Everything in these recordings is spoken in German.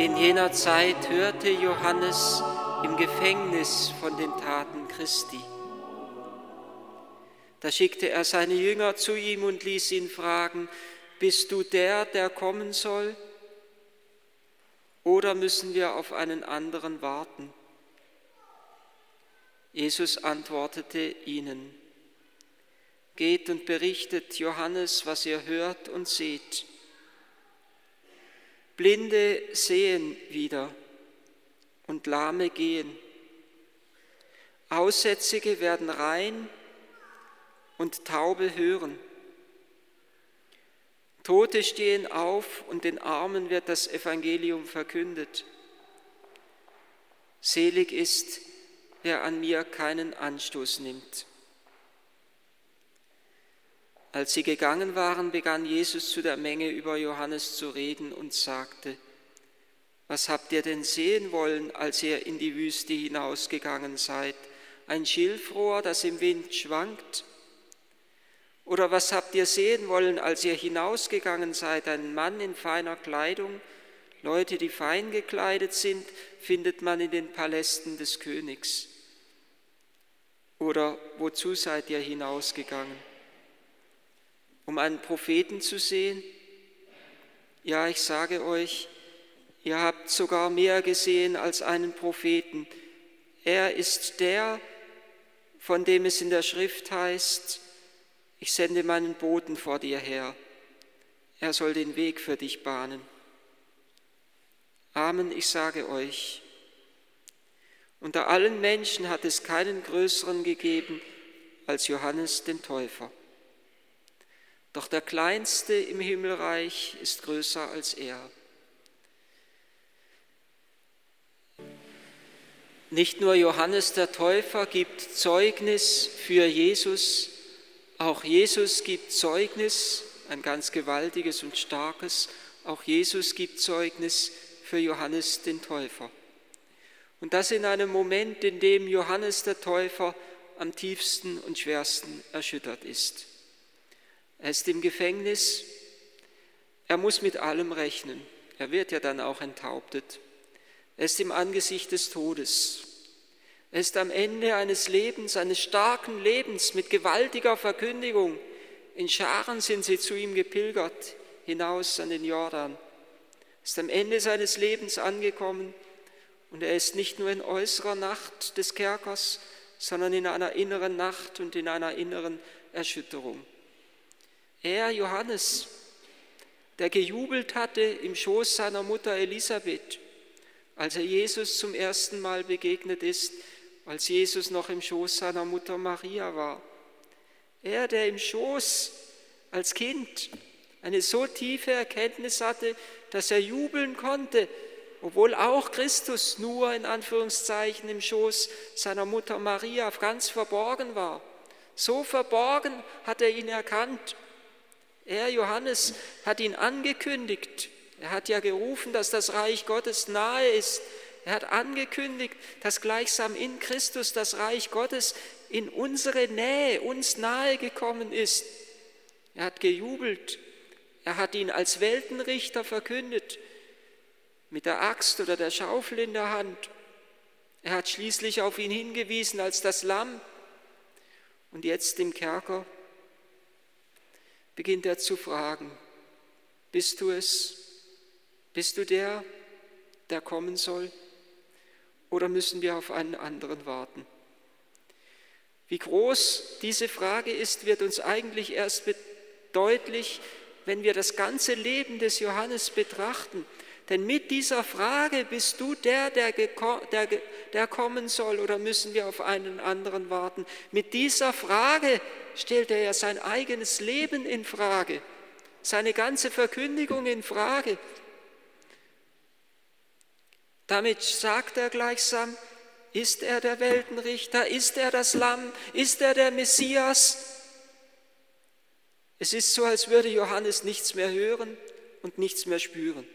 In jener Zeit hörte Johannes im Gefängnis von den Taten Christi. Da schickte er seine Jünger zu ihm und ließ ihn fragen, bist du der, der kommen soll? Oder müssen wir auf einen anderen warten? Jesus antwortete ihnen, Geht und berichtet Johannes, was ihr hört und seht. Blinde sehen wieder und Lahme gehen. Aussätzige werden rein und Taube hören. Tote stehen auf und den Armen wird das Evangelium verkündet. Selig ist, wer an mir keinen Anstoß nimmt. Als sie gegangen waren, begann Jesus zu der Menge über Johannes zu reden und sagte, was habt ihr denn sehen wollen, als ihr in die Wüste hinausgegangen seid? Ein Schilfrohr, das im Wind schwankt? Oder was habt ihr sehen wollen, als ihr hinausgegangen seid? Ein Mann in feiner Kleidung? Leute, die fein gekleidet sind, findet man in den Palästen des Königs. Oder wozu seid ihr hinausgegangen? Um einen Propheten zu sehen? Ja, ich sage euch, ihr habt sogar mehr gesehen als einen Propheten. Er ist der, von dem es in der Schrift heißt, ich sende meinen Boten vor dir her. Er soll den Weg für dich bahnen. Amen, ich sage euch, unter allen Menschen hat es keinen größeren gegeben als Johannes den Täufer. Doch der Kleinste im Himmelreich ist größer als er. Nicht nur Johannes der Täufer gibt Zeugnis für Jesus, auch Jesus gibt Zeugnis, ein ganz gewaltiges und starkes, auch Jesus gibt Zeugnis für Johannes den Täufer. Und das in einem Moment, in dem Johannes der Täufer am tiefsten und schwersten erschüttert ist. Er ist im Gefängnis. Er muss mit allem rechnen. Er wird ja dann auch enthauptet. Er ist im Angesicht des Todes. Er ist am Ende eines Lebens, eines starken Lebens mit gewaltiger Verkündigung. In Scharen sind sie zu ihm gepilgert, hinaus an den Jordan. Er ist am Ende seines Lebens angekommen und er ist nicht nur in äußerer Nacht des Kerkers, sondern in einer inneren Nacht und in einer inneren Erschütterung. Er, Johannes, der gejubelt hatte im Schoß seiner Mutter Elisabeth, als er Jesus zum ersten Mal begegnet ist, als Jesus noch im Schoß seiner Mutter Maria war. Er, der im Schoß als Kind eine so tiefe Erkenntnis hatte, dass er jubeln konnte, obwohl auch Christus nur in Anführungszeichen im Schoß seiner Mutter Maria ganz verborgen war. So verborgen hat er ihn erkannt er, Johannes, hat ihn angekündigt. Er hat ja gerufen, dass das Reich Gottes nahe ist. Er hat angekündigt, dass gleichsam in Christus das Reich Gottes in unsere Nähe, uns nahe gekommen ist. Er hat gejubelt. Er hat ihn als Weltenrichter verkündet, mit der Axt oder der Schaufel in der Hand. Er hat schließlich auf ihn hingewiesen als das Lamm. Und jetzt im Kerker beginnt er zu fragen, bist du es? Bist du der, der kommen soll? Oder müssen wir auf einen anderen warten? Wie groß diese Frage ist, wird uns eigentlich erst deutlich, wenn wir das ganze Leben des Johannes betrachten. Denn mit dieser Frage, bist du der, der, der, der kommen soll oder müssen wir auf einen anderen warten? Mit dieser Frage stellt er ja sein eigenes Leben in Frage, seine ganze Verkündigung in Frage. Damit sagt er gleichsam, ist er der Weltenrichter, ist er das Lamm, ist er der Messias? Es ist so, als würde Johannes nichts mehr hören und nichts mehr spüren.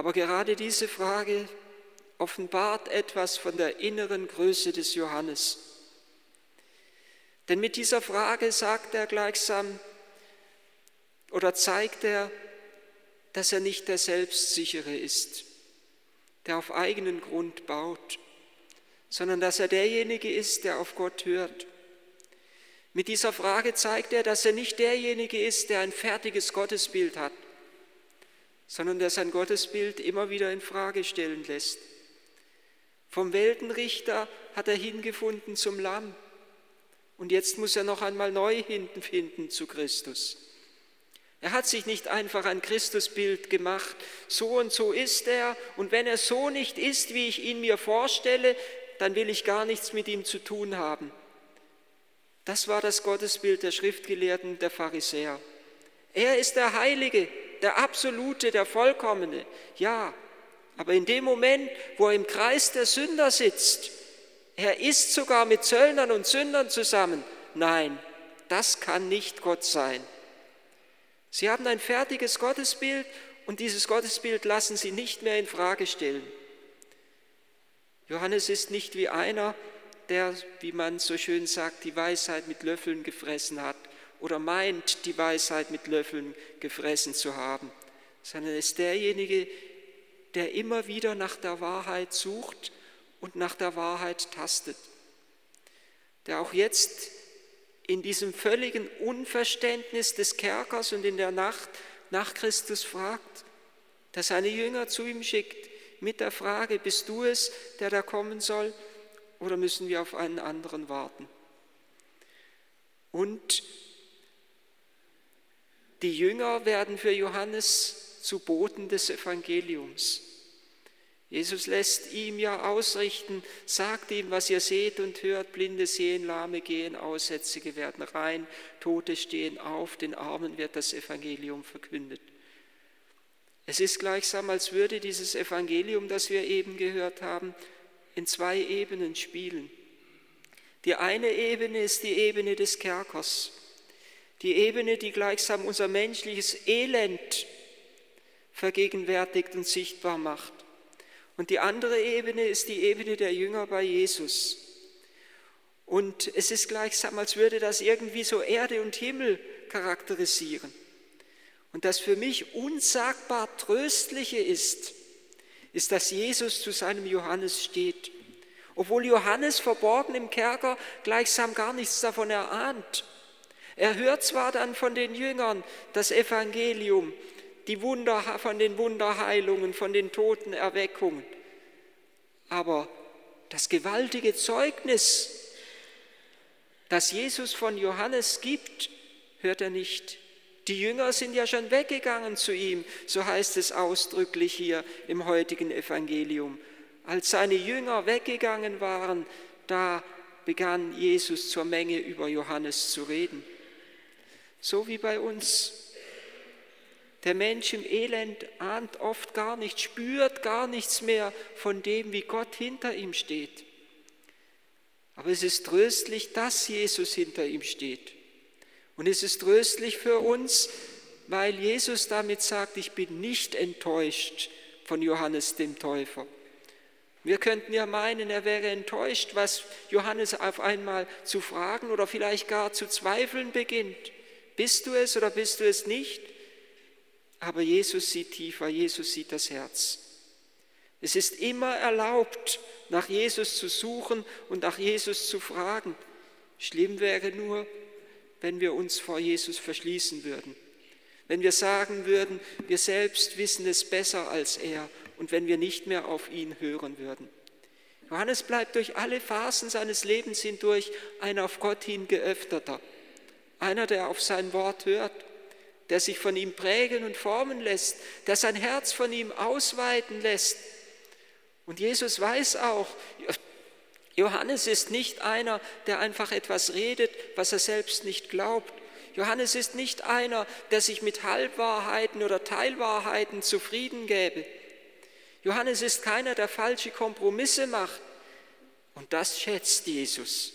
Aber gerade diese Frage offenbart etwas von der inneren Größe des Johannes. Denn mit dieser Frage sagt er gleichsam oder zeigt er, dass er nicht der Selbstsichere ist, der auf eigenen Grund baut, sondern dass er derjenige ist, der auf Gott hört. Mit dieser Frage zeigt er, dass er nicht derjenige ist, der ein fertiges Gottesbild hat, sondern der sein Gottesbild immer wieder in Frage stellen lässt. Vom Weltenrichter hat er hingefunden zum Lamm und jetzt muss er noch einmal neu hinfinden zu Christus. Er hat sich nicht einfach ein Christusbild gemacht, so und so ist er, und wenn er so nicht ist, wie ich ihn mir vorstelle, dann will ich gar nichts mit ihm zu tun haben. Das war das Gottesbild der Schriftgelehrten, der Pharisäer. Er ist der Heilige, der Absolute, der Vollkommene, ja, aber in dem Moment, wo er im Kreis der Sünder sitzt, er isst sogar mit Zöllnern und Sündern zusammen, nein, das kann nicht Gott sein. Sie haben ein fertiges Gottesbild und dieses Gottesbild lassen sie nicht mehr in Frage stellen. Johannes ist nicht wie einer, der, wie man so schön sagt, die Weisheit mit Löffeln gefressen hat oder meint, die Weisheit mit Löffeln gefressen zu haben, sondern ist derjenige, der immer wieder nach der Wahrheit sucht und nach der Wahrheit tastet, der auch jetzt in diesem völligen Unverständnis des Kerkers und in der Nacht nach Christus fragt, der seine Jünger zu ihm schickt mit der Frage, bist du es, der da kommen soll, oder müssen wir auf einen anderen warten? Und die Jünger werden für Johannes zu Boten des Evangeliums. Jesus lässt ihm ja ausrichten, sagt ihm, was ihr seht und hört, Blinde sehen, Lahme gehen, Aussätzige werden rein, Tote stehen auf, den Armen wird das Evangelium verkündet. Es ist gleichsam, als würde dieses Evangelium, das wir eben gehört haben, in zwei Ebenen spielen. Die eine Ebene ist die Ebene des Kerkers, die Ebene, die gleichsam unser menschliches Elend vergegenwärtigt und sichtbar macht. Und die andere Ebene ist die Ebene der Jünger bei Jesus. Und es ist gleichsam, als würde das irgendwie so Erde und Himmel charakterisieren. Und das für mich unsagbar Tröstliche ist, ist, dass Jesus zu seinem Johannes steht. Obwohl Johannes verborgen im Kerker gleichsam gar nichts davon erahnt. Er hört zwar dann von den Jüngern das Evangelium, die Wunder, von den Wunderheilungen, von den Totenerweckungen. Aber das gewaltige Zeugnis, das Jesus von Johannes gibt, hört er nicht. Die Jünger sind ja schon weggegangen zu ihm, so heißt es ausdrücklich hier im heutigen Evangelium. Als seine Jünger weggegangen waren, da begann Jesus zur Menge über Johannes zu reden. So wie bei uns. Der Mensch im Elend ahnt oft gar nicht, spürt gar nichts mehr von dem, wie Gott hinter ihm steht. Aber es ist tröstlich, dass Jesus hinter ihm steht. Und es ist tröstlich für uns, weil Jesus damit sagt, ich bin nicht enttäuscht von Johannes dem Täufer. Wir könnten ja meinen, er wäre enttäuscht, was Johannes auf einmal zu fragen oder vielleicht gar zu zweifeln beginnt. Bist du es oder bist du es nicht? aber Jesus sieht tiefer, Jesus sieht das Herz. Es ist immer erlaubt, nach Jesus zu suchen und nach Jesus zu fragen. Schlimm wäre nur, wenn wir uns vor Jesus verschließen würden, wenn wir sagen würden, wir selbst wissen es besser als er und wenn wir nicht mehr auf ihn hören würden. Johannes bleibt durch alle Phasen seines Lebens hindurch ein auf Gott hin geöffneter, einer, der auf sein Wort hört der sich von ihm prägen und formen lässt, der sein Herz von ihm ausweiten lässt. Und Jesus weiß auch, Johannes ist nicht einer, der einfach etwas redet, was er selbst nicht glaubt. Johannes ist nicht einer, der sich mit Halbwahrheiten oder Teilwahrheiten zufrieden gäbe. Johannes ist keiner, der falsche Kompromisse macht. Und das schätzt Jesus.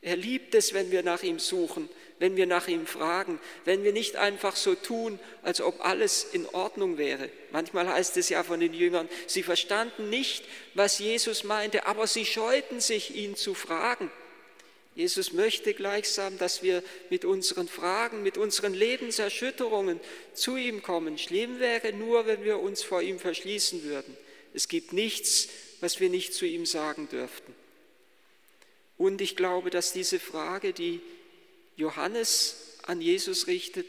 Er liebt es, wenn wir nach ihm suchen, wenn wir nach ihm fragen, wenn wir nicht einfach so tun, als ob alles in Ordnung wäre. Manchmal heißt es ja von den Jüngern, sie verstanden nicht, was Jesus meinte, aber sie scheuten sich, ihn zu fragen. Jesus möchte gleichsam, dass wir mit unseren Fragen, mit unseren Lebenserschütterungen zu ihm kommen. Schlimm wäre nur, wenn wir uns vor ihm verschließen würden. Es gibt nichts, was wir nicht zu ihm sagen dürften. Und ich glaube, dass diese Frage, die Johannes an Jesus richtet,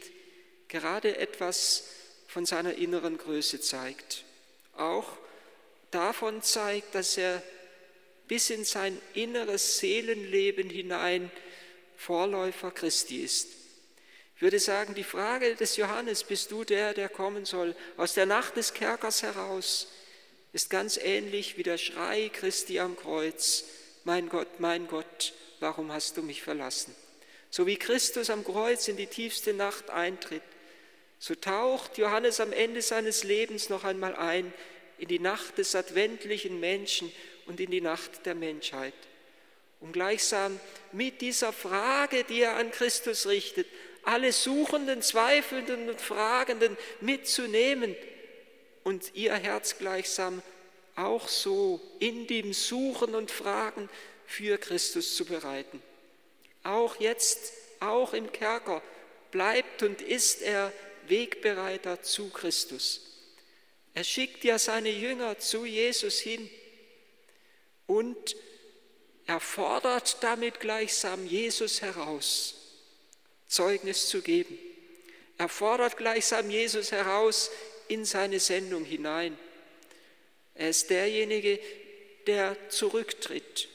gerade etwas von seiner inneren Größe zeigt. Auch davon zeigt, dass er bis in sein inneres Seelenleben hinein Vorläufer Christi ist. Ich würde sagen, die Frage des Johannes, bist du der, der kommen soll, aus der Nacht des Kerkers heraus, ist ganz ähnlich wie der Schrei Christi am Kreuz, mein Gott, mein Gott, warum hast du mich verlassen? So wie Christus am Kreuz in die tiefste Nacht eintritt, so taucht Johannes am Ende seines Lebens noch einmal ein in die Nacht des adventlichen Menschen und in die Nacht der Menschheit. Um gleichsam mit dieser Frage, die er an Christus richtet, alle Suchenden, Zweifelnden und Fragenden mitzunehmen und ihr Herz gleichsam auch so in dem Suchen und Fragen für Christus zu bereiten. Auch jetzt, auch im Kerker, bleibt und ist er Wegbereiter zu Christus. Er schickt ja seine Jünger zu Jesus hin und er fordert damit gleichsam Jesus heraus, Zeugnis zu geben. Er fordert gleichsam Jesus heraus in seine Sendung hinein. Er ist derjenige, der zurücktritt,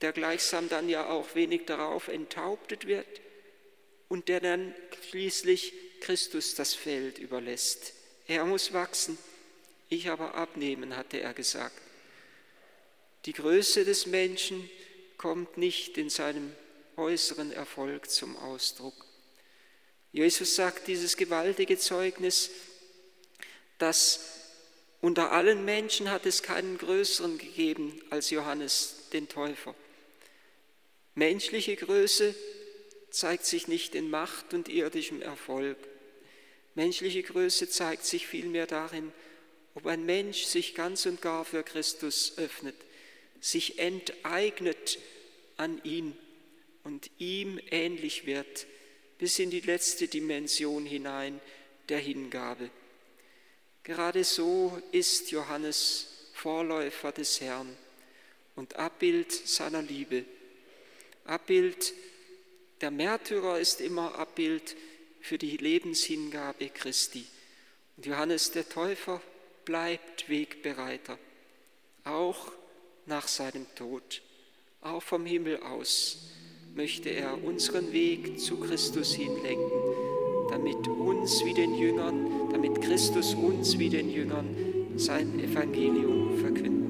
der gleichsam dann ja auch wenig darauf enthauptet wird und der dann schließlich Christus das Feld überlässt. Er muss wachsen, ich aber abnehmen, hatte er gesagt. Die Größe des Menschen kommt nicht in seinem äußeren Erfolg zum Ausdruck. Jesus sagt dieses gewaltige Zeugnis, dass unter allen Menschen hat es keinen größeren gegeben als Johannes den Täufer. Menschliche Größe zeigt sich nicht in Macht und irdischem Erfolg. Menschliche Größe zeigt sich vielmehr darin, ob ein Mensch sich ganz und gar für Christus öffnet, sich enteignet an ihn und ihm ähnlich wird, bis in die letzte Dimension hinein der Hingabe. Gerade so ist Johannes Vorläufer des Herrn und Abbild seiner Liebe. Abbild, der Märtyrer ist immer Abbild für die Lebenshingabe Christi. Und Johannes der Täufer bleibt Wegbereiter, auch nach seinem Tod. Auch vom Himmel aus möchte er unseren Weg zu Christus hinlenken, damit uns wie den Jüngern, damit Christus uns wie den Jüngern sein Evangelium verkündet.